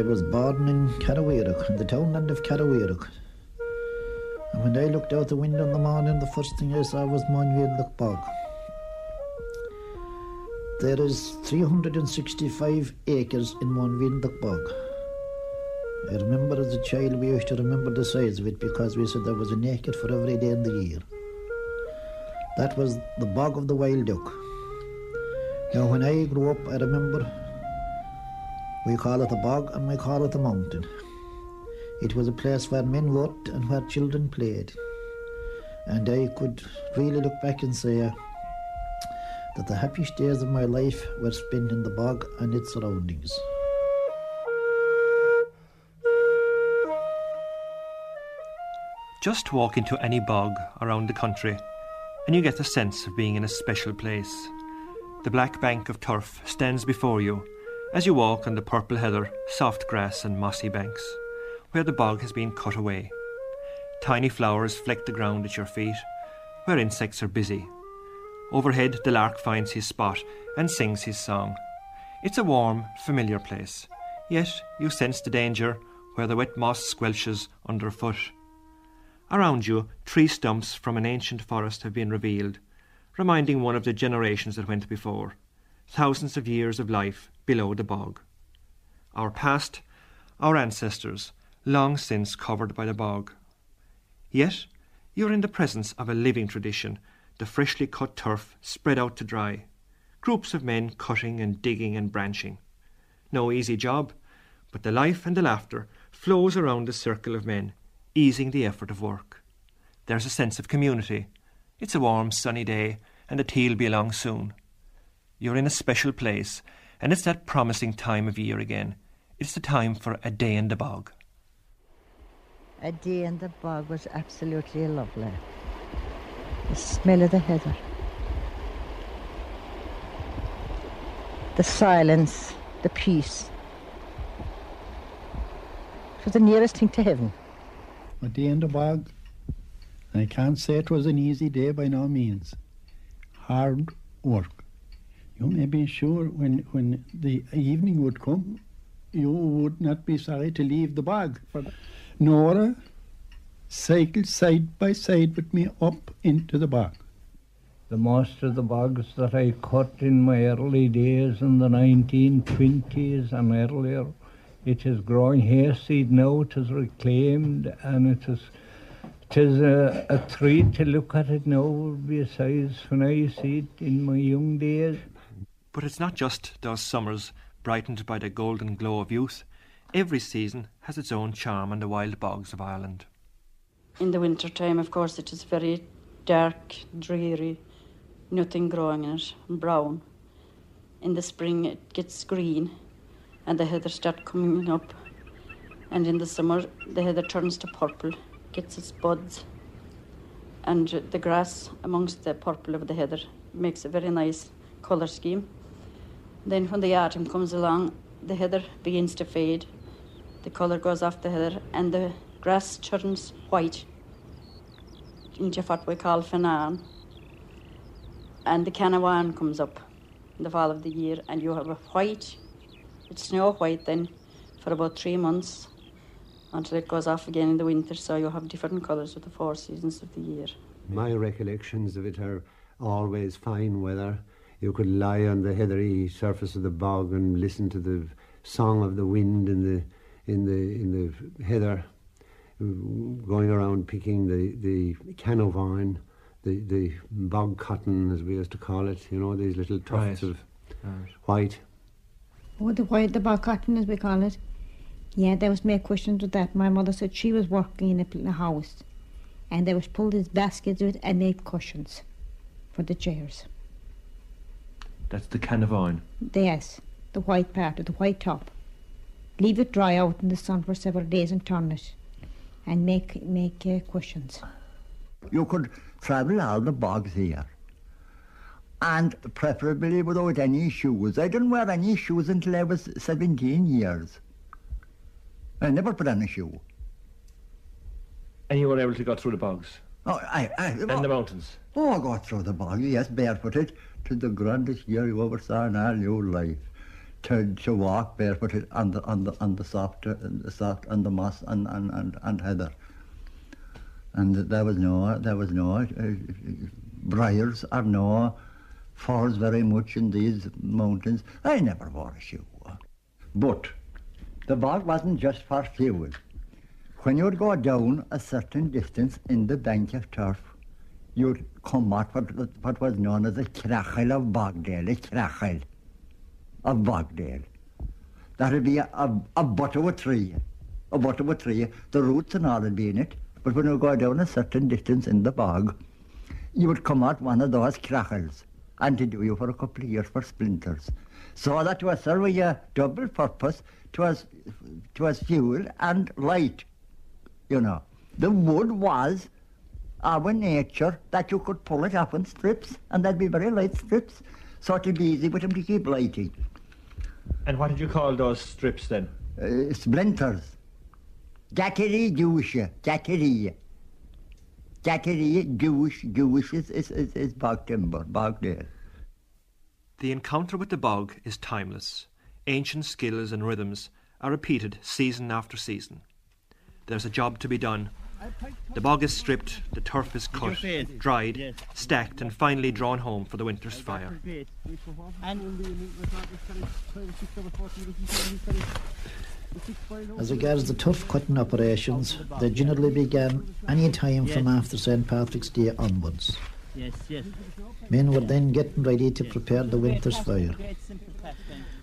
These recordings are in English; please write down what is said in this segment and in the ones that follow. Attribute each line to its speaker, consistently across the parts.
Speaker 1: I was born in Carrawerock, in the townland of Carrawerock. And when I looked out the window in the morning, the first thing I saw was Monville Bog. There is 365 acres in Monville Bog. I remember as a child we used to remember the size of it because we said there was an acre for every day in the year. That was the bog of the wild duck. Now when I grew up I remember we call it a bog and we call it a mountain. It was a place where men worked and where children played. And I could really look back and say that the happiest days of my life were spent in the bog and its surroundings.
Speaker 2: Just walk into any bog around the country and you get the sense of being in a special place. The black bank of turf stands before you as you walk on the purple heather, soft grass, and mossy banks, where the bog has been cut away. Tiny flowers fleck the ground at your feet, where insects are busy. Overhead, the lark finds his spot and sings his song. It's a warm, familiar place, yet you sense the danger where the wet moss squelches underfoot. Around you, tree stumps from an ancient forest have been revealed, reminding one of the generations that went before, thousands of years of life below the bog. Our past, our ancestors, long since covered by the bog. Yet you're in the presence of a living tradition, the freshly cut turf spread out to dry, groups of men cutting and digging and branching. No easy job, but the life and the laughter flows around the circle of men, easing the effort of work. There's a sense of community. It's a warm, sunny day, and the tea'll be along soon. You're in a special place, and it's that promising time of year again. It's the time for a day in the bog.
Speaker 3: A day in the bog was absolutely lovely. The smell of the heather, the silence, the peace. It was the nearest thing to heaven.
Speaker 4: A day in the bog. I can't say it was an easy day by no means. Hard work. You may be sure when, when the evening would come, you would not be sorry to leave the bog. For Nora cycled side by side with me up into the bog.
Speaker 5: The most of the bogs that I cut in my early days in the 1920s and earlier, it is growing hayseed now, it is reclaimed, and it is it is a, a treat to look at it now besides when I see it in my young days.
Speaker 2: But it's not just those summers brightened by the golden glow of youth. Every season has its own charm in the wild bogs of Ireland.
Speaker 6: In the winter time, of course, it is very dark, dreary, nothing growing in it, brown. In the spring, it gets green, and the heather start coming up. And in the summer, the heather turns to purple, gets its buds, and the grass amongst the purple of the heather makes a very nice colour scheme. Then when the autumn comes along, the heather begins to fade, the colour goes off the heather, and the grass turns white into what we call fanan. And the canawan comes up in the fall of the year, and you have a white, it's snow white then for about three months until it goes off again in the winter, so you have different colours with the four seasons of the year.
Speaker 7: My recollections of it are always fine weather. You could lie on the heathery surface of the bog and listen to the song of the wind in the in the in the heather, going around picking the the canovine, the the bog cotton as we used to call it. You know these little tufts
Speaker 2: Right.
Speaker 7: of white.
Speaker 3: Oh, the white, the bog cotton, as we call it. Yeah, there was many questions with that. My mother said she was working in a, in a house, and they was pulled these baskets with and made cushions for the chairs.
Speaker 2: That's the canavine.
Speaker 3: Yes, the white part of the white top. Leave it dry out in the sun for several days and turn it, and make make uh, cushions.
Speaker 8: You could travel all the bogs here. And preferably without any shoes. I didn't wear any shoes until I was 17 years. I never put on a shoe.
Speaker 2: And you were able to go through the bogs
Speaker 8: Oh, I, I,
Speaker 2: and the mountains.
Speaker 8: oh, I got through the bog, yes, barefooted, to the grandest year you ever saw in all your life. to, to walk barefooted on the on the on the soft uh, the soft on the moss and and, and, and heather. And there was no there was no uh, briars or no falls very much in these mountains. I never wore a shoe. But the bog wasn't just for fuel. When you'd go down a certain distance in the bank of turf, you'd come at what, what was known as a crachel of bog deal, a crachel of bog deal. That'd be a, a, a butt of a tree, a butt of a tree. The roots and all would be in it. But when you go down a certain distance in the bog, you would come out one of those crachels and to do you for a couple of years for splinters. So that was serve a double purpose. Twas, twas fuel and light, you know. The wood was our nature that you could pull it up in strips and they'd be very light strips. So it'd be easy with them to keep lighting.
Speaker 2: And what did you call those strips then?
Speaker 8: Uh, splinters. Jackery Jewish, Jackery. Jackery Jewish, Jewish is, is, is, is bog timber, bog there.
Speaker 2: The encounter with the bog is timeless. Ancient skills and rhythms are repeated season after season. There's a job to be done. The bog is stripped, the turf is cut, dried, stacked, and finally drawn home for the winter's fire.
Speaker 1: As regards the turf cutting operations, they generally began any time from after St. Patrick's Day onwards.
Speaker 9: Yes, yes.
Speaker 1: Men were then getting ready to prepare the winter's fire.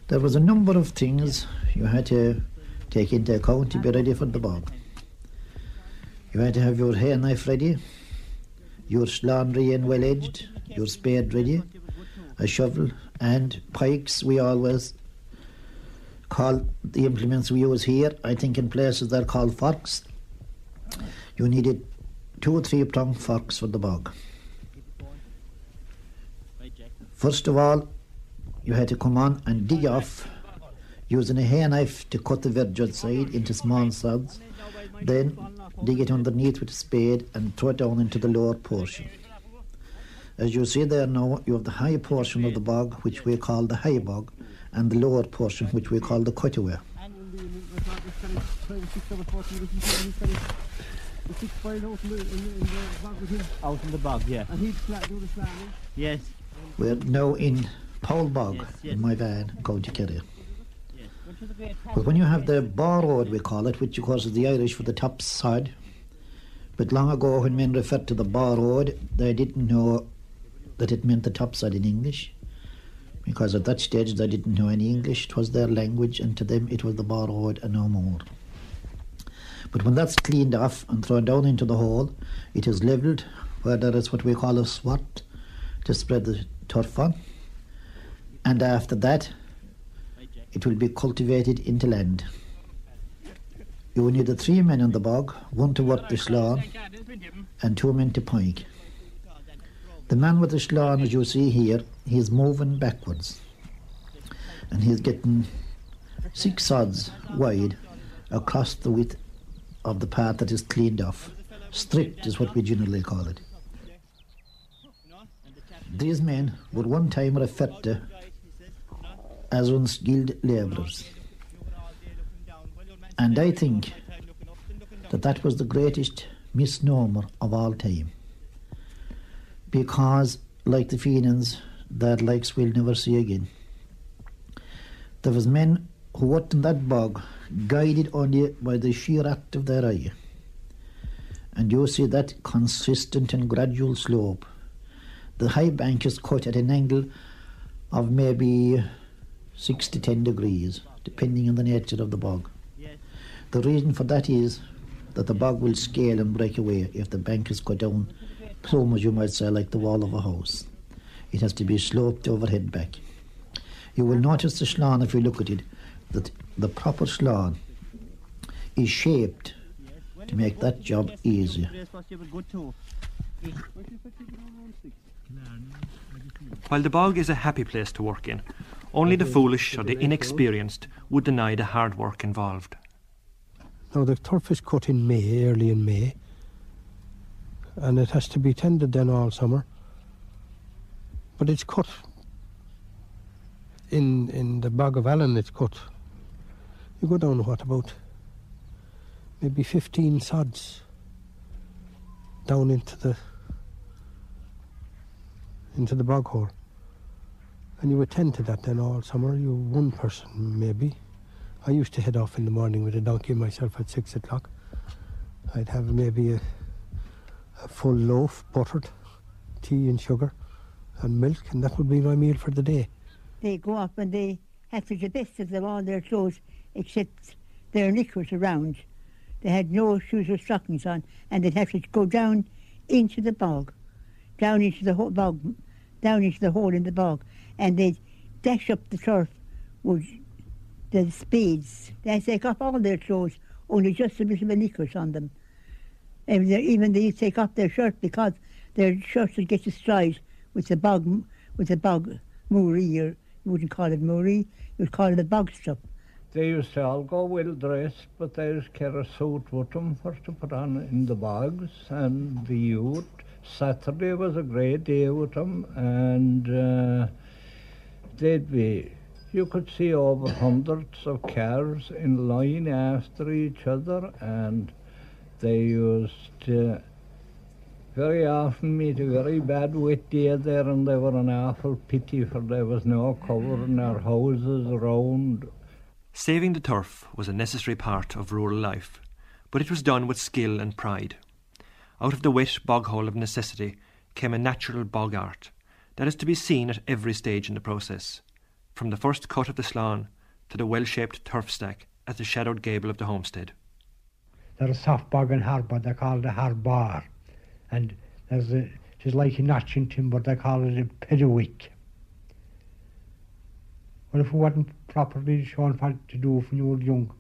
Speaker 1: There was a number of things you had to take into account to be ready for the bog. You had to have your hair knife ready, your slan and well edged, your spade ready, a shovel, and pikes we always call the implements we use here. I think in places they're called forks. You needed two or three prong forks for the bog. First of all, you had to come on and dig off using a hair knife to cut the verge side into small sods, then dig it underneath with a spade and throw it down into the lower portion. As you see there now, you have the higher portion of the bog, which we call the high bog, and the lower portion, which we call the cutaway.
Speaker 9: Out in the bog, yeah.
Speaker 10: And he'd do the.
Speaker 9: Yes.
Speaker 1: We're now in Powell Bog
Speaker 9: Yes, yes.
Speaker 1: in my van going to Kerry.
Speaker 9: yes. Which is a great
Speaker 1: But when you have the bar road, we call it, which of course is the Irish for the top side, but long ago when men referred to the bar road, they didn't know that it meant the top side in English. Because at that stage they didn't know any English, it was their language, and to them it was the bar road and no more. But when that's cleaned off and thrown down into the hole, it is levelled where there is what we call a swat to spread the turf on. And after that, it will be cultivated into land. You will need the three men in the bog, one to work the slan and two men to pike. The man with the slan, as you see here, he is moving backwards. And he's getting six sods wide across the width of the part that is cleaned off. Stripped is what we generally call it. These men were one time referred to as unskilled labourers. And I think that that was the greatest misnomer of all time. Because, like the Fenians, their likes we'll never see again. There was men who worked in that bog, guided only by the sheer act of their eye. And you see that consistent and gradual slope. The high bank is cut at an angle of maybe six to ten degrees, depending on the nature of the bog. The reason for that is that the bog will scale and break away if the bank is cut down plumb, as you might say, like the wall of a house. It has to be sloped overhead back. You will notice the slan if you look at it, that the proper slan is shaped to make that job easier.
Speaker 2: While the bog is a happy place to work in, only the foolish or the inexperienced would deny the hard work involved.
Speaker 10: Now the turf is cut in May, early in May, and it has to be tended then all summer. But it's cut in in the bog of Allen it's cut. You go down what about maybe fifteen sods down into the into the bog hole. And you attend to that then all summer. You one person maybe. I used to head off in the morning with a donkey myself at six o'clock. I'd have maybe a, a full loaf buttered, tea and sugar and milk, and that would be my meal for the day.
Speaker 11: They go up and they have to the best of them all their clothes except their knickers around. They had no shoes or stockings on, and they'd have to go down into the bog, down into the ho- bog, down into the hole in the bog, and they'd dash up the turf with the spades. They take off all their clothes, only just a bit of knickers on them. And even they take off their shirt because their shirts would get destroyed with the bog, with the bog moorie, or you wouldn't call it moorie, you would call it a bog stuff.
Speaker 5: They used to all go well dressed, but they used to carry a suit with them for to put on in the bogs and the youth. Saturday was a great day with them, and uh, they'd be. You could see over hundreds of cars in line after each other, and they used to very often meet a very bad wet day there, and they were an awful pity for there was no cover in their houses around
Speaker 2: Saving the turf was a necessary part of rural life, but it was done with skill and pride. Out of the wet bog hole of necessity came a natural bog art that is to be seen at every stage in the process, from the first cut of the slan to the well shaped turf stack at the shadowed gable of the homestead.
Speaker 12: There's a soft bog in Harbour, they call it a harbar. And there's a, it's like a notch in timber, they call it a pedawick. Well, if it wasn't properly shown what to do when you were young,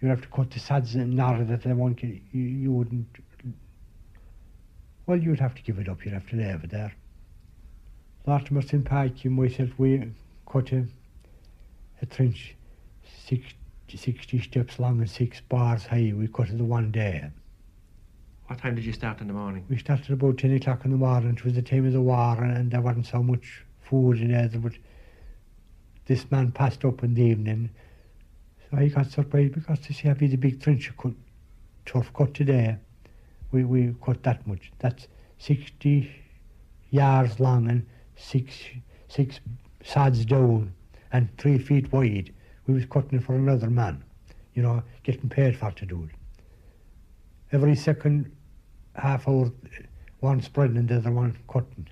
Speaker 12: you'd have to cut the sads and nar that they won't get, you, you wouldn't, well, you'd have to give it up, you'd have to leave it there. Latimer St. Pike and myself, we cut a, a trench six, 60 steps long and six bars high. We cut it the one day.
Speaker 2: What time did you start in the morning?
Speaker 12: We started about 10 o'clock in the morning. It was the time of the war and, there wasn't so much food in there. But this man passed up in the evening. So he got surprised because to see how the big trench cut, turf cut today. We, we cut that much. That's 60 yards long and six, six sods down and three feet wide. We was cutting for another man, you know, getting paid for to do it. Every second half hour, one spreading and the other one cutting.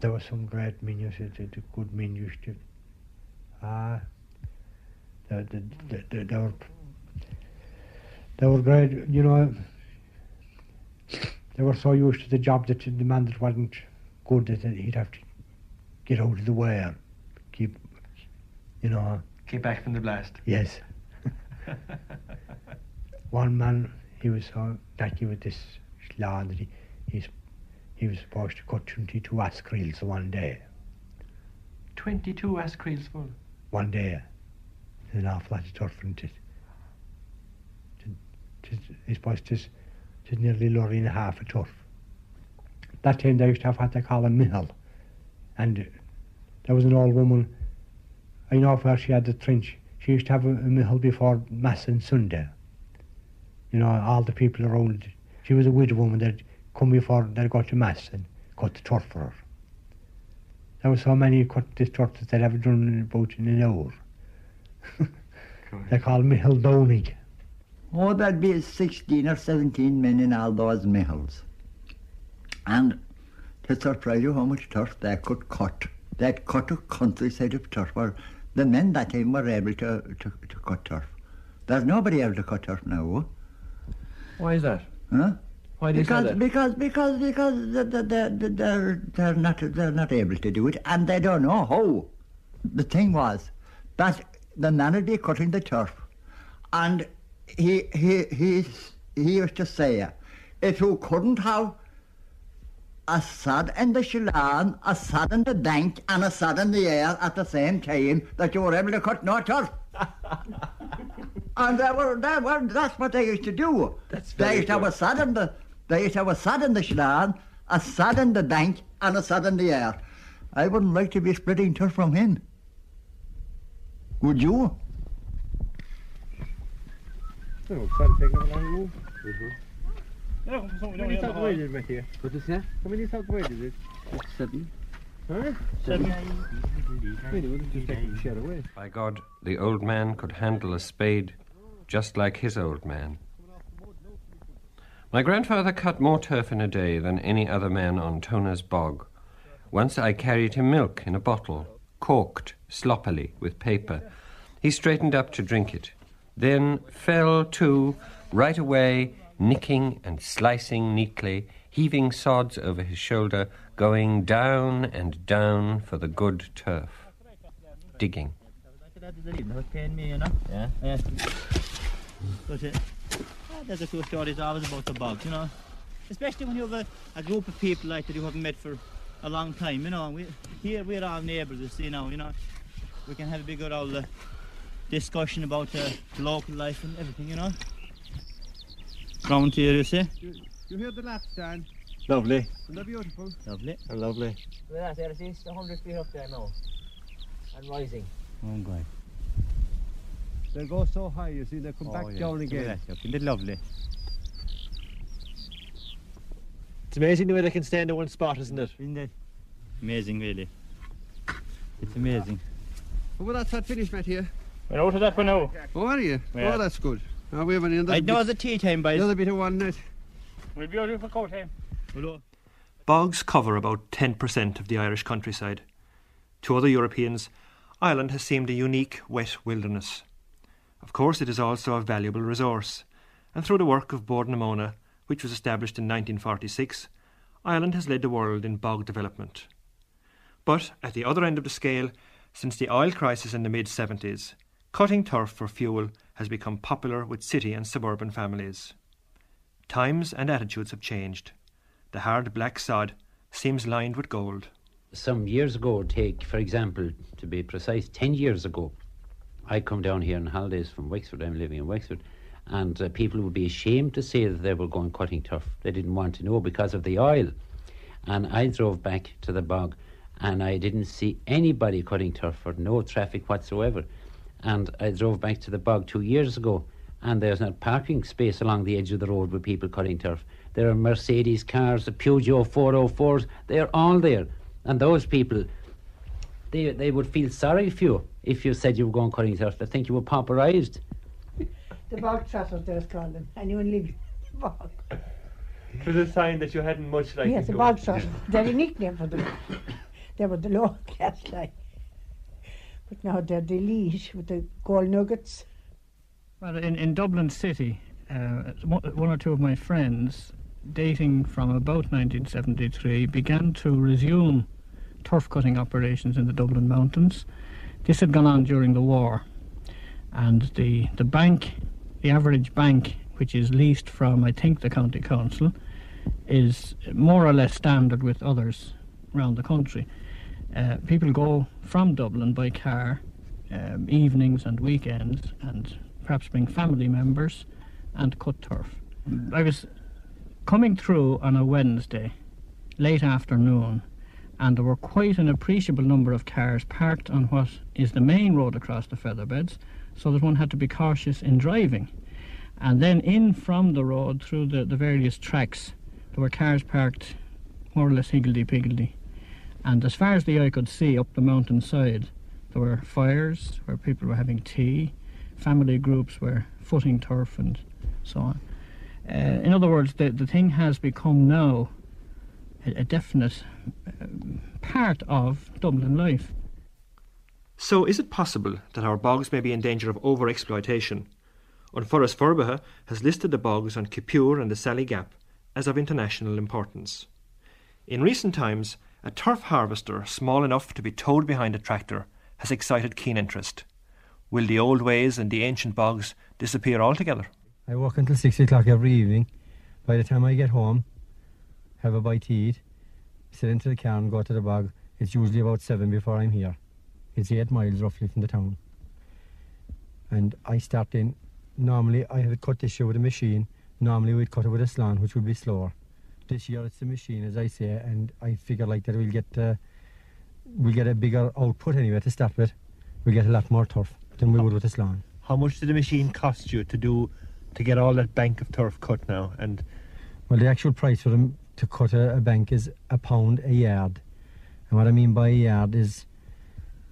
Speaker 12: There were some great men, you said, good men used to. Ah, they, they, they, they were, they were great, you know. They were so used to the job that the man that wasn't good that he'd have to get out of the way and keep, you know.
Speaker 2: Came back from the blast.
Speaker 12: Yes. One man, he was so lucky with this law that he, he's, he was supposed to cut 22 ask reels one day.
Speaker 2: 22 ask reels full.
Speaker 12: One day. An awful lot of turf, isn't it? He's supposed to, to nearly lorry and a half of turf. That time they used to have what they call a mill. And there was an old woman, I know where she had the trench. She used to have a, a mill before Mass and Sunday. You know, all the people around. She was a widow woman that come before they go to Mass and cut the turf for her. There were so many cut this turf that they'd have done in about in an hour. they called Mill Downing.
Speaker 8: Oh, there'd be 16 or 17 men in all those mills. And to surprise you how much turf they could cut. They'd cut a countryside of turf. Or the men that time were able to, to, to cut turf. There's nobody able to cut turf now.
Speaker 2: Why is that?
Speaker 8: Huh?
Speaker 2: Why do you say
Speaker 8: because,
Speaker 2: that?
Speaker 8: because because because they- they- they- they're they're not they're not able to do it and they don't know how. The thing was that the man would be cutting the turf, and he he he he used to say, if you couldn't have a sod in the shallan, a sod in the bank, and a sod in the air at the same time, that you were able to cut no turf. and they were, they were, that's what they used to do.
Speaker 2: That's
Speaker 8: they used to have a sod in the, they used to have a sod in the shallan, a sod in the bank, and a sod in the air. I wouldn't like to be splitting turf from him. Would you?
Speaker 13: Oh, sorry, taking a long move.
Speaker 9: No,
Speaker 13: How many south wide is it here?
Speaker 9: What is that?
Speaker 13: How many south wide is it?
Speaker 9: It's seven.
Speaker 13: Huh?
Speaker 9: Seven.
Speaker 13: Maybe we'll just take a share away.
Speaker 14: By God, the old man could handle a spade just like his old man. My grandfather cut more turf in a day than any other man on Toner's bog. Once I carried him milk in a bottle, corked sloppily with paper. He straightened up to drink it, then fell to right away, nicking and slicing neatly, heaving sods over his shoulder, going down and down for the good turf. Digging.
Speaker 9: Know. Yeah. Yeah. Uh, ah, there's a few stories always about the bugs, you know. Especially when you have a, a group of people like that you haven't met for a long time, you know. We, here we're all neighbours, you see now, you know. We can have a big old uh, discussion about uh, local life and everything, you know. Round here, you see.
Speaker 13: You, you hear the lap stand?
Speaker 9: Lovely.
Speaker 13: Isn't that beautiful?
Speaker 9: Lovely.
Speaker 13: Lovely.
Speaker 9: Well, that's it. It's 100 feet up there now. And rising.
Speaker 13: Oh, God. They'll go so high, you see, they come back down again.
Speaker 9: Isn't it lovely?
Speaker 2: It's amazing the way they can stay in one spot, isn't it?
Speaker 9: Isn't it? Amazing, really. It's amazing.
Speaker 13: Well, that's that finished, Matt, here.
Speaker 9: We're out of that one now.
Speaker 13: Oh, are you?
Speaker 9: Yeah.
Speaker 13: Oh, that's good. Now we have another
Speaker 9: I know
Speaker 13: bit,
Speaker 9: it's a tea time, boys.
Speaker 13: another bit of one net.
Speaker 9: We'll be out for coat time. Hello.
Speaker 2: Bogs cover about 10% of the Irish countryside. To other Europeans, Ireland has seemed a unique wet wilderness. Of course, it is also a valuable resource, and through the work of Bord na Móna, which was established in 1946, Ireland has led the world in bog development. But at the other end of the scale, since the oil crisis in the mid 70s, cutting turf for fuel has become popular with city and suburban families. Times and attitudes have changed. The hard black sod seems lined with gold.
Speaker 15: some years ago, take for example, to be precise, 10 years ago, I come down here on holidays from Wexford, I'm living in Wexford, and uh, people would be ashamed to say that they were going cutting turf. They didn't want to know because of the oil. And I drove back to the bog and I didn't see anybody cutting turf or no traffic whatsoever. And I drove back to the bog two years ago and there's not parking space along the edge of the road with people cutting turf. There are Mercedes cars, the Peugeot 404s, they're all there. And those people, they, they would feel sorry for you if you said you were going cutting turf. They think you were pauperised.
Speaker 11: The bog trotters, there's called them. Anyone lives in the bog.
Speaker 2: It was a sign that you hadn't much like
Speaker 11: yes, the bog trotters. They're a nickname for them. they were the lower class like. But now they're the elite with the gold nuggets.
Speaker 16: Well, in, in Dublin City, uh, one or two of my friends, dating from about 1973, began to resume turf cutting operations in the Dublin mountains. This had gone on during the war, and the, the bank, the average bank, which is leased from, I think, the county council, is more or less standard with others around the country. Uh, people go from Dublin by car um, evenings and weekends, and perhaps bring family members and cut turf. I was coming through on a Wednesday, late afternoon, and there were quite an appreciable number of cars parked on what is the main road across the featherbeds, so that one had to be cautious in driving. And then in from the road through the, the various tracks, there were cars parked more or less higgledy-piggledy. And as far as the eye could see up the mountainside, there were fires where people were having tea, family groups were footing turf and so on. Uh, in other words, the, the thing has become now a, a definite um, part of Dublin life.
Speaker 2: So, is it possible that our bogs may be in danger of over exploitation? An Foras Forbartha has listed the bogs on Kipure and the Sally Gap as of international importance. In recent times, a turf harvester small enough to be towed behind a tractor has excited keen interest. Will the old ways and the ancient bogs disappear altogether?
Speaker 17: I work until six o'clock every evening. By the time I get home, have a bite to eat, sit into the car and go to the bog. It's usually about seven before I'm here. It's eight miles roughly from the town. And I start in. Normally, I have cut this year with a machine. Normally, we'd cut it with a slant, which would be slower. This year, it's the machine, as I say, and I figure like that we'll get uh, we get a bigger output anyway to start with. We get a lot more turf than we would with a lawn.
Speaker 2: How much did the machine cost you to do to get all that bank of turf cut now? And
Speaker 17: Well, the actual price for them to cut a, a bank is a pound a yard. And what I mean by a yard is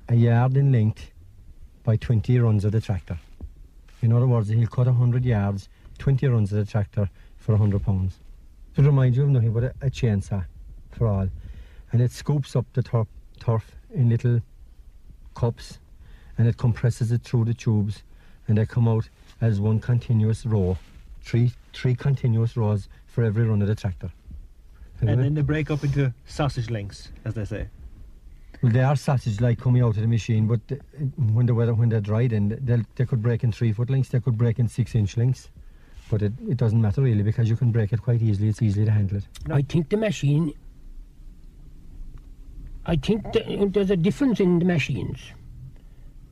Speaker 17: a yard in length by 20 runs of the tractor. In other words, he'll cut 100 yards, 20 runs of the tractor for 100 pounds. To remind you of nothing but a, a chainsaw for all. And it scoops up the turf, turf in little cups and it compresses it through the tubes and they come out as one continuous row. Three, three continuous rows for every run of the tractor.
Speaker 2: and then they break up into sausage links, as they say.
Speaker 17: Well, they are sausage like coming out of the machine, but uh, when the weather when they're dried in, they they could break in three foot links, they could break in six inch lengths. But it, it doesn't matter really because you can break it quite easily. It's easy to handle it.
Speaker 18: I think the machine. I think th- there's a difference in the machines,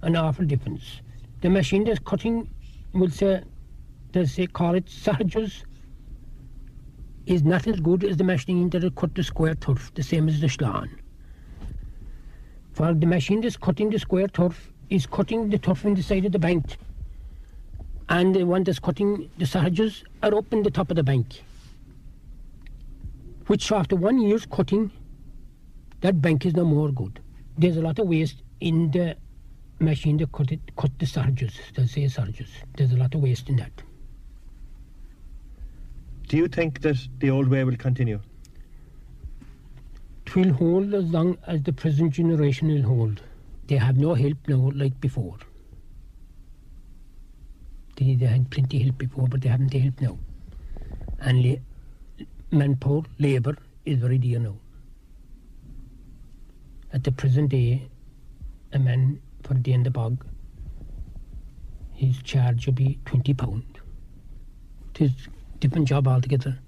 Speaker 18: an awful difference. The machine that's cutting, will say, they call it sarges, is not as good as the machine that cut the square turf, the same as the slan. For the machine that's cutting the square turf is cutting the turf in the side of the bank, and the one that's cutting the sarges are up in the top of the bank which after one year's cutting, that bank is no more good. There's a lot of waste in the machine that cut, it, cut the sarges, they say sarges. There's a lot of waste in that.
Speaker 2: Do you think that the old way will continue?
Speaker 18: It will hold as long as the present generation will hold. They have no help now like before. They, they had plenty help before, but they haven't the help now. And la- manpower, labour is very dear now. At the present day, a man for the end of bog, his charge will be twenty pound. It is different job altogether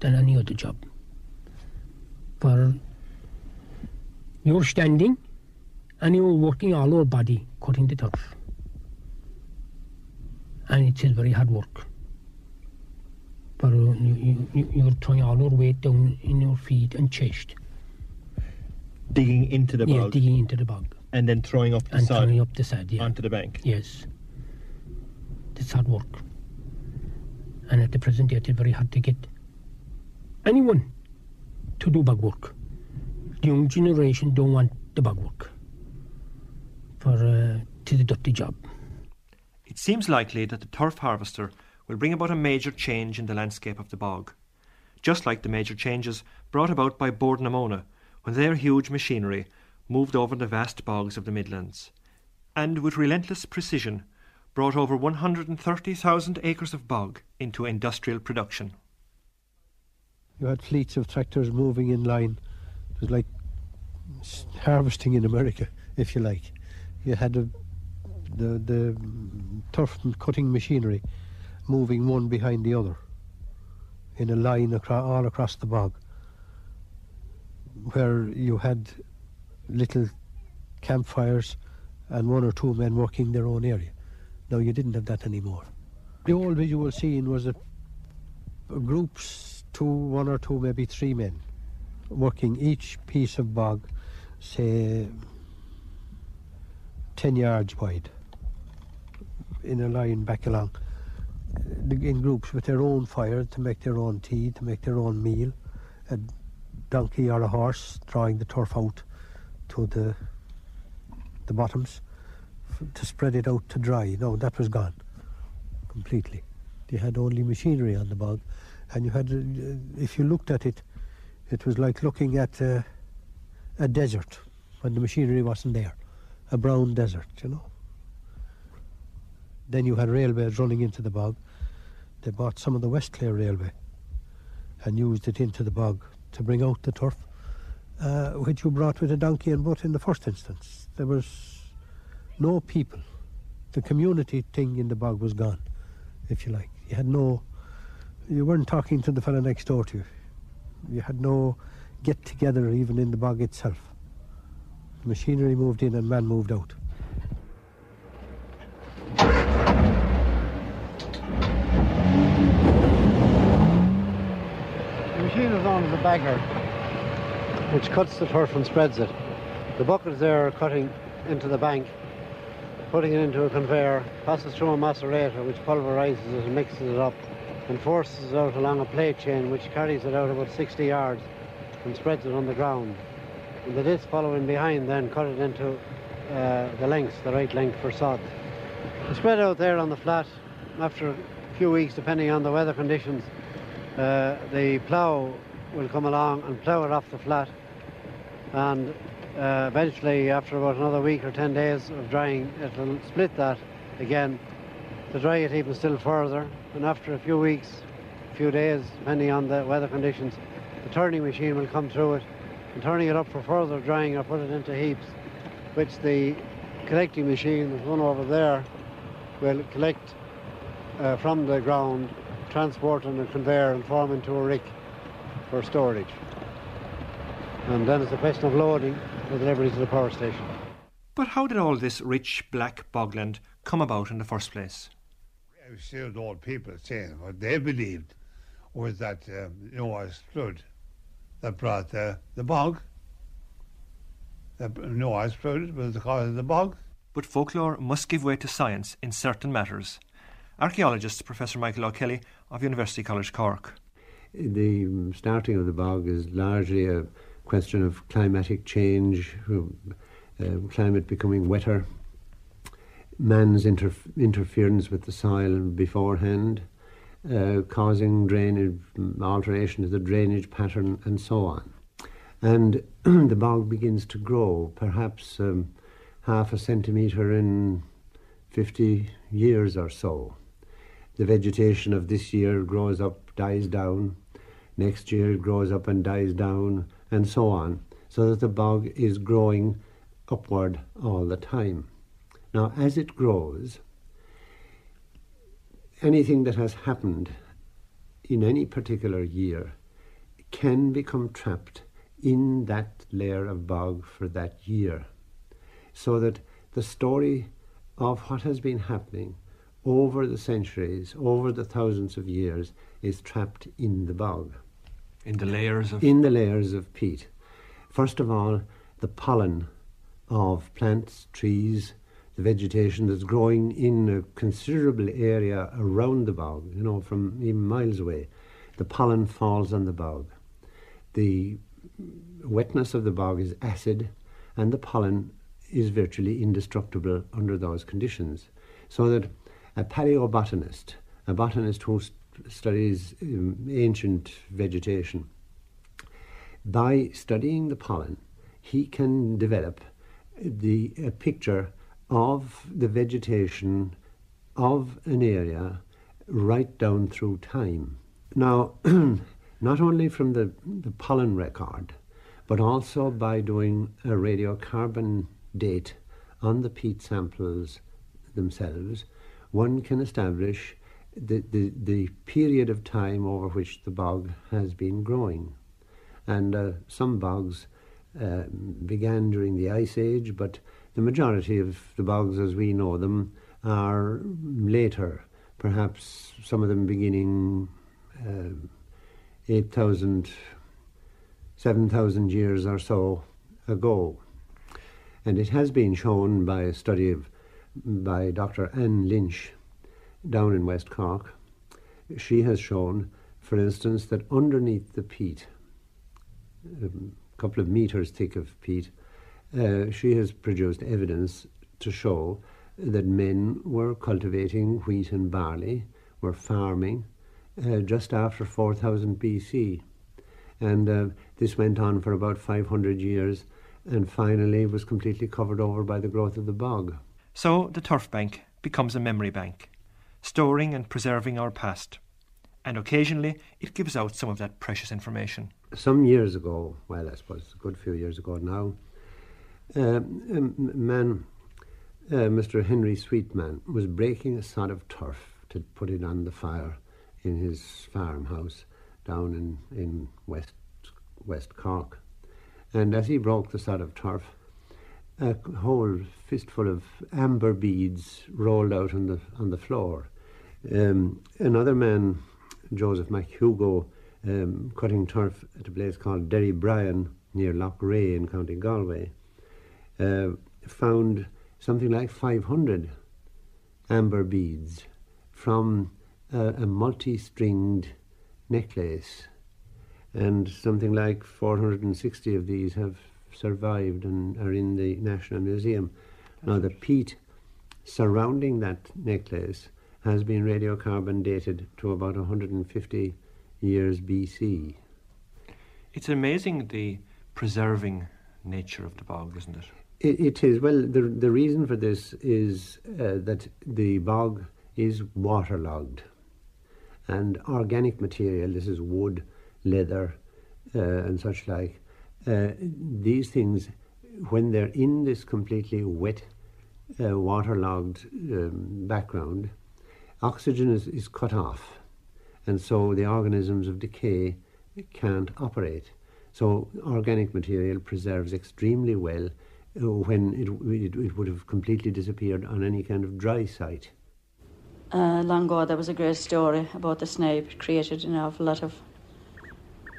Speaker 18: than any other job. For you're standing and you're working all over body cutting the turf. And it is very hard work. For uh, you, you, you're throwing all your weight down in your feet and chest.
Speaker 2: Digging into the
Speaker 18: Yeah, digging into the bog.
Speaker 2: and then throwing up the
Speaker 18: And
Speaker 2: sod
Speaker 18: throwing up the side, yeah.
Speaker 2: onto the bank.
Speaker 18: Yes. It's hard work. And at the present day, it is very hard to get anyone to do bog work. The young generation don't want the bog work. For uh, is a dirty job.
Speaker 2: Seems likely that the turf harvester will bring about a major change in the landscape of the bog, just like the major changes brought about by Bord na Móna when their huge machinery moved over the vast bogs of the Midlands, and with relentless precision brought over 130,000 acres of bog into industrial production.
Speaker 10: You had fleets of tractors moving in line. It was like harvesting in America, if you like. You had a, the the turf cutting machinery moving one behind the other in a line across, all across the bog, where you had little campfires and one or two men working their own area. Now you didn't have that anymore. The old visual scene was a groups, two, one or two, maybe three men, working each piece of bog, say, 10 yards wide, in a line back along, in groups with their own fire to make their own tea, to make their own meal, a donkey or a horse drawing the turf out to the, the bottoms to spread it out to dry. No, that was gone completely. You had only machinery on the bog, and you had, uh, if you looked at it, it was like looking at a desert when the machinery wasn't there, a brown desert, you know. Then you had railways running into the bog. They bought some of the West Clare Railway and used it into the bog to bring out the turf, uh, which you brought with a donkey and butt in the first instance. There was no people. The community thing in the bog was gone, if you like. You had no, you weren't talking to the fellow next door to you. You had no get together even in the bog itself. The Machinery moved in and man moved out.
Speaker 4: Is known as a bagger, which cuts the turf and spreads it.
Speaker 19: The buckets there are cutting into the bank, putting it into a conveyor, passes through a macerator which pulverizes it and mixes it up and forces it out along a plate chain which carries it out about 60 yards and spreads it on the ground. And the disc following behind then cut it into uh, the length, the right length for sod. Spread out there on the flat after a few weeks, depending on the weather conditions, uh, the plough will come along and plough it off the flat and uh, eventually after about another week or 10 days of drying it will split that again to dry it even still further. And after a few weeks, a few days depending on the weather conditions the turning machine will come through it and turning it up for further drying or put it into heaps which the collecting machine, there's one over there, will collect uh, from the ground, transport on a conveyor and form into a rick for storage. And then it's a question of loading the delivery to the power station.
Speaker 2: But how did all this rich black bogland come about in the first place?
Speaker 20: I was heard old people saying what they believed was that um, Noah's flood that brought the, the bog. The Noah's flood was the cause of the bog.
Speaker 2: But folklore must give way to science in certain matters. Archaeologist Professor Michael O'Kelly of University College Cork.
Speaker 7: The starting of the bog is largely a question of climatic change, uh, climate becoming wetter, man's interf- interference with the soil beforehand, uh, causing drainage, alteration of the drainage pattern, and so on. And the bog begins to grow, perhaps um, half a centimetre in 50 years or so. The vegetation of this year grows up, dies down. Next year grows up and dies down, and so on, so that the bog is growing upward all the time. Now, as it grows, anything that has happened in any particular year can become trapped in that layer of bog for that year. So that the story of what has been happening over the centuries, over the thousands of years, is trapped in the bog.
Speaker 2: In the layers of.
Speaker 7: In the layers of peat. First of all, the pollen of plants, trees, the vegetation that's growing in a considerable area around the bog, you know, from even miles away. The pollen falls on the bog. The wetness of the bog is acid, and the pollen is virtually indestructible under those conditions. So that a paleobotanist, a botanist who studies um, ancient vegetation, by studying the pollen, he can develop the a picture of the vegetation of an area right down through time. Now, not only from the, the pollen record, but also by doing a radiocarbon date on the peat samples themselves, one can establish the, the, the period of time over which the bog has been growing. And uh, some bogs uh, began during the Ice Age, but the majority of the bogs as we know them are later, perhaps some of them beginning uh, 8,000, 7,000 years or so ago. And it has been shown by a study of, by Dr. Anne Lynch down in West Cork. She has shown, for instance, that underneath the peat, a couple of meters thick of peat, uh, she has produced evidence to show that men were cultivating wheat and barley, were farming uh, just after 4000 BC. And uh, this went on for about 500 years and finally was completely covered over by the growth of the bog.
Speaker 2: So the turf bank becomes a memory bank, storing and preserving our past. And occasionally it gives out some of that precious information.
Speaker 7: Some years ago, well, I suppose a good few years ago now, uh, man, uh, Mr. Henry Sweetman, was breaking a sod of turf to put it on the fire in his farmhouse down in, in West, West Cork. And as he broke the sod of turf, a whole fistful of amber beads rolled out on the on the floor. Um, another man, Joseph McHugo, um, cutting turf at a place called Derrybrien near Loughrea in County Galway. uh, found something like 500 amber beads from a multi-stringed necklace and something like 460 of these have survived and are in the National Museum. Now the peat surrounding that necklace has been radiocarbon dated to about 150 years BC.
Speaker 2: It's amazing the preserving nature of the bog, isn't it?
Speaker 7: It, it is. Well, the, the reason for this is uh, that the bog is waterlogged. And organic material, this is wood, leather, uh, and such like, these things, when they're in this completely wet, uh, waterlogged um, background, oxygen is, is cut off. And so the organisms of decay can't operate. So organic material preserves extremely well uh, when it, it, it, would have completely disappeared on any kind of dry site.
Speaker 6: Uh, long ago, there was a great story about the snipe. It created an awful lot of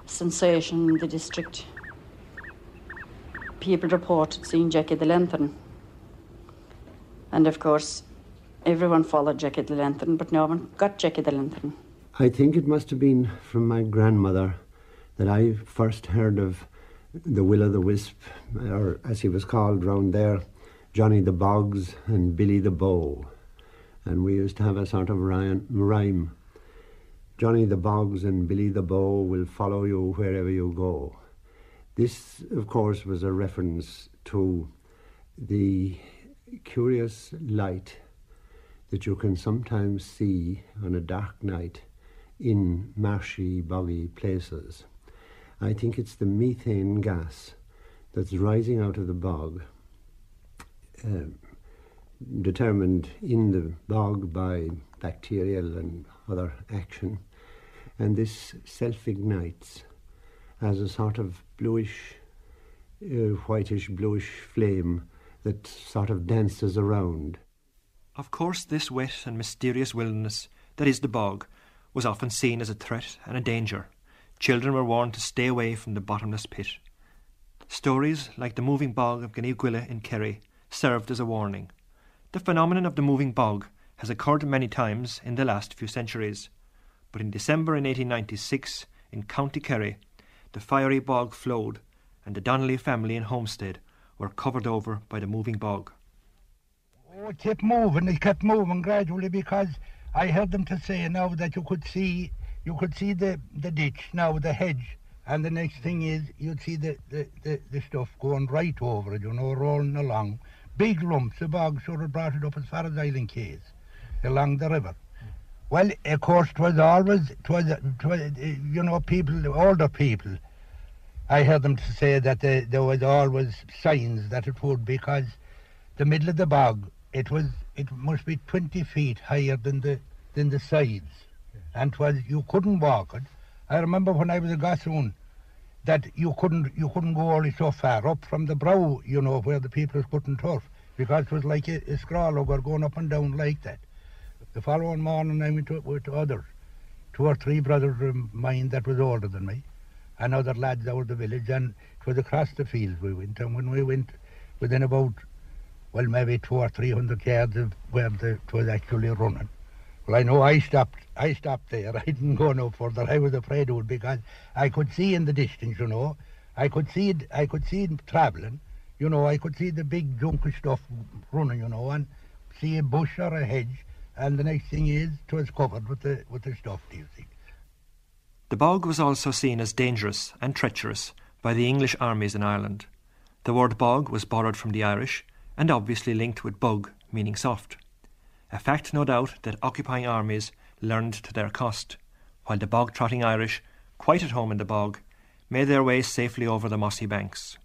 Speaker 6: sensation in the district. People reported seeing Jackie the Lantern. And of course, everyone followed Jackie the Lantern, but no one got Jackie the Lantern.
Speaker 7: I think it must have been from my grandmother that I first heard of the Will o' the Wisp, or as he was called round there, Johnny the Boggs and Billy the Bow. And we used to have a sort of rhyme Johnny the Boggs and Billy the Bow will follow you wherever you go. This, of course, was a reference to the curious light that you can sometimes see on a dark night in marshy, boggy places. I think it's the methane gas that's rising out of the bog, uh, determined in the bog by bacterial and other action, and this self ignites as a sort of bluish, uh, whitish, bluish flame that sort of dances around.
Speaker 2: Of course, this wet and mysterious wilderness that is the bog was often seen as a threat and a danger. Children were warned to stay away from the bottomless pit. Stories like the moving bog of Gneeveguilla in Kerry served as a warning. The phenomenon of the moving bog has occurred many times in the last few centuries, but in December in 1896 in County Kerry, the fiery bog flowed, and the Donnelly family and Homestead were covered over by the moving bog.
Speaker 21: Oh, it kept moving, it kept moving gradually because I heard them to say now that you could see you could see the, the ditch now, the hedge, and the next thing is you'd see the, the, the, the stuff going right over it, you know, rolling along. Big lumps, the bog sort of brought it up as far as Island Quays, along the river. Well, of course, 'twas always, 'twas, 'twas, you know, people, older people, I heard them to say that there, there was always signs that it would because the middle of the bog, it was, it must be 20 feet higher than the, than the sides and was you couldn't walk it. I remember when I was a gossoon that you couldn't you couldn't go only so far up from the brow, you know, where the people was putting turf, because it was like a, a scroll over going up and down like that. The following morning I went to, with others, two or three brothers of mine that was older than me, and other lads out of the village, and it was across the fields we went, and when we went within about, well, maybe two or three hundred yards of where the, it was actually running, well, I know I stopped. I stopped there. I didn't go no further. I was afraid it because I could see in the distance, you know. I could see it. I could see it travelling. You know, I could see the big junky stuff running, you know, and see a bush or a hedge. And the next thing is, it was covered with the with the stuff. Do you think?
Speaker 2: The bog was also seen as dangerous and treacherous by the English armies in Ireland. The word bog was borrowed from the Irish and obviously linked with bug, meaning soft a fact no doubt that occupying armies learned to their cost, while the bog trotting Irish, quite at home in the bog, made their way safely over the mossy banks.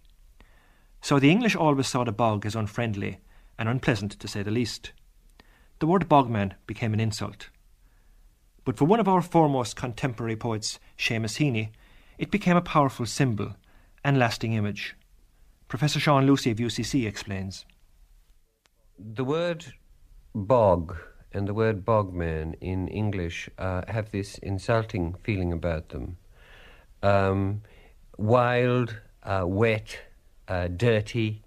Speaker 2: So the English always saw the bog as unfriendly and unpleasant to say the least. The word bogman became an insult. But for one of our foremost contemporary poets, Seamus Heaney, it became a powerful symbol and lasting image. Professor Sean Lucy of UCC explains.
Speaker 14: The word bog and the word bogman in English uh, have this insulting feeling about them. Um, wild, uh, wet, uh, dirty,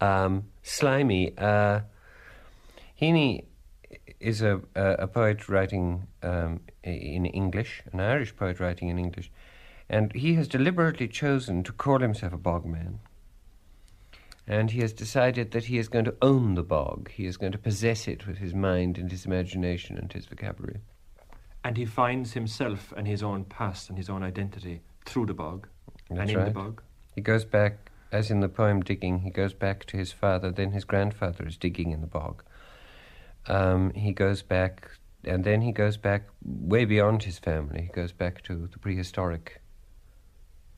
Speaker 14: um, slimy. Heaney is a, a, a poet writing um, in English, an Irish poet writing in English, and he has deliberately chosen to call himself a bogman. And he has decided that he is going to own the bog. He is going to possess it with his mind and his imagination and his vocabulary.
Speaker 2: And he finds himself and his own past and his own identity through the bog
Speaker 14: That's
Speaker 2: and in
Speaker 14: right.
Speaker 2: the bog.
Speaker 14: He goes back, as in the poem Digging, he goes back to his father, then his grandfather is digging in the bog. Um, he goes back, and then he goes back way beyond his family. He goes back to the prehistoric,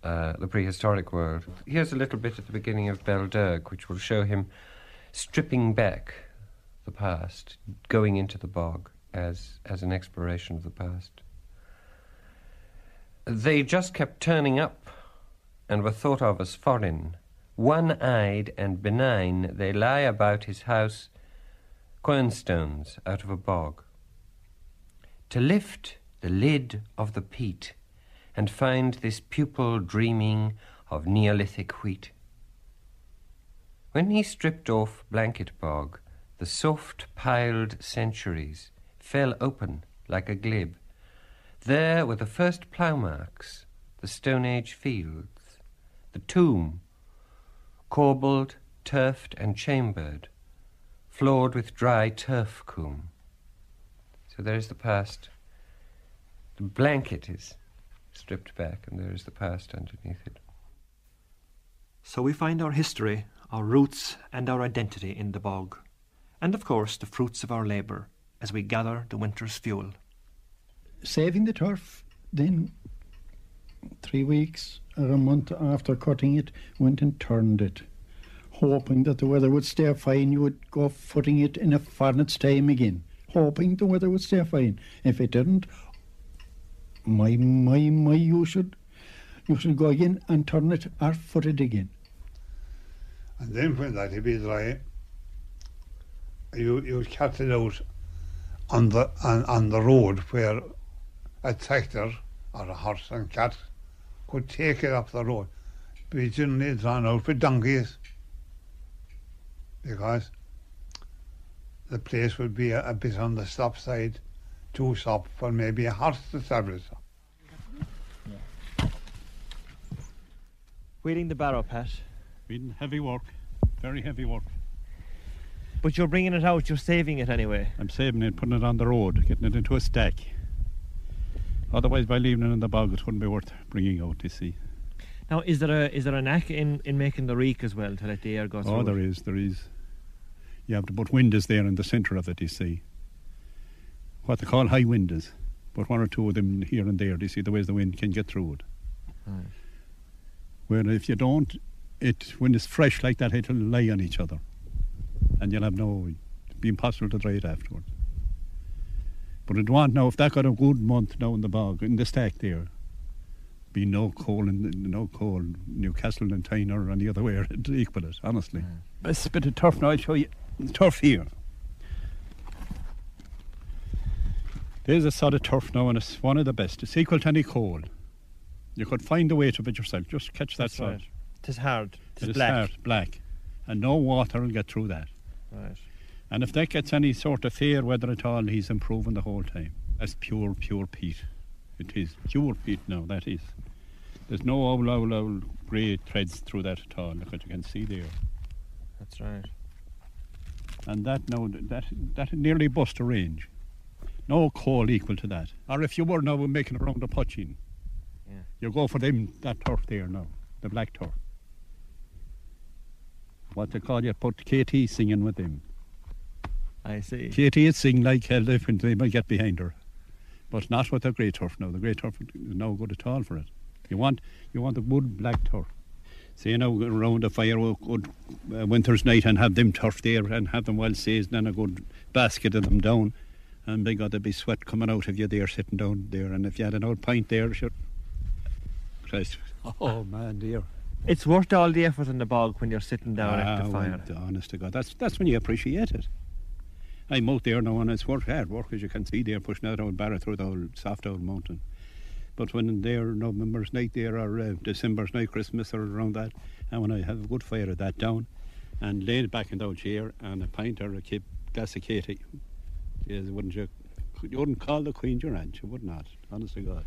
Speaker 14: uh, the prehistoric world. Here's a little bit at the beginning of Belderg, which will show him stripping back the past, going into the bog as as an exploration of the past. They just kept turning up and were thought of as foreign. One eyed and benign, they lie about his house, quernstones out of a bog. To lift the lid of the peat and find this pupil dreaming of Neolithic wheat. When he stripped off Blanket Bog, the soft piled centuries fell open like a glib. There were the first plough marks, the Stone Age fields, the tomb, corbelled, turfed, and chambered, floored with dry turf coom. So there's the past. The blanket is stripped back, and there is the past underneath it.
Speaker 2: So we find our history, our roots, and our identity in the bog. And of course, the fruits of our labour as we gather the winter's fuel.
Speaker 4: saving the turf, then three weeks or a month after cutting it, went and turned it, hoping that the weather would stay fine. You would go footing it in a fortnight's time again, hoping the weather would stay fine. If it didn't, my my my, you should you should go again and turn it or foot it again.
Speaker 20: And then when that would be dry, you you cut it out on the on, on the road where a tractor or a horse and cat could take it up the road. You didn't need drawn out with donkeys because the place would be a, a bit on the stop side, too stop for maybe a horse to travel.
Speaker 2: Wheeling the barrow, Pat.
Speaker 22: Been heavy work, very heavy work.
Speaker 2: But you're bringing it out, you're saving it anyway.
Speaker 22: I'm saving it, putting it on the road, getting it into a stack. Otherwise, by leaving it in the bog, it wouldn't be worth bringing out, you see.
Speaker 2: Now, is there a is there a knack in, in making the reek as well to let the air go oh, through?
Speaker 22: Oh,
Speaker 2: it?
Speaker 22: there is, there is. You have to put windows there in the centre of it, you see. What they call high windows. But one or two of them here and there, you see, the ways the wind can get through it.
Speaker 2: Right.
Speaker 22: Where if you don't, it when it's fresh like that, it'll lie on each other. And you'll have no, it'll be impossible to dry it afterwards. But it won't now, if that got a good month now in the bog, in the stack there, be no coal in no coal Newcastle and Tyner or any other way to equal it, honestly. This bit of turf now, I'll show you the turf here. There's a sod of turf now and it's one of the best. It's equal to any coal. You could find the weight of it yourself. Just catch that
Speaker 2: That's
Speaker 22: sod.
Speaker 2: right. Hard. Tis
Speaker 22: It is
Speaker 2: black.
Speaker 22: hard, black. And no water will get through that.
Speaker 2: Right.
Speaker 22: And if that gets any sort of fair weather at all, he's improving the whole time. That's pure, pure peat. It is pure peat now, that is. There's no old, old, old grey threads through that at all, look what you can see there.
Speaker 2: That's right.
Speaker 22: And that now, that, that nearly bust a range. No coal equal to that. Or if you were now making around the putching,
Speaker 2: Yeah.
Speaker 22: you go for them, that turf there now, the black turf. What they call you, put KT singing with them.
Speaker 2: I see.
Speaker 22: KT is singing like hell different, they might get behind her. But not with the grey turf now. The grey turf is no good at all for it. You want you want the good black turf. So you know, around the fire a good uh, winter's night and have them turf there and have them well seasoned and a good basket of them down. And by God, there'd be sweat coming out of you there sitting down there. And if you had an old pint there, sure. Christ. Oh man, dear.
Speaker 2: It's worth all the effort in the bog when you're sitting down at
Speaker 22: Ah,
Speaker 2: the fire.
Speaker 22: well, honest to God, that's that's when you appreciate it. I'm out there now and it's worth hard work as you can see there pushing that old barrow through the old soft old mountain. But when they're November's night there or uh, December's night, Christmas or around that, and when I have a good fire of that down, and laid back in the chair and a pint or a kip glass of Katie. Wouldn't you? You wouldn't call the Queen your aunt, you would not, honest to God.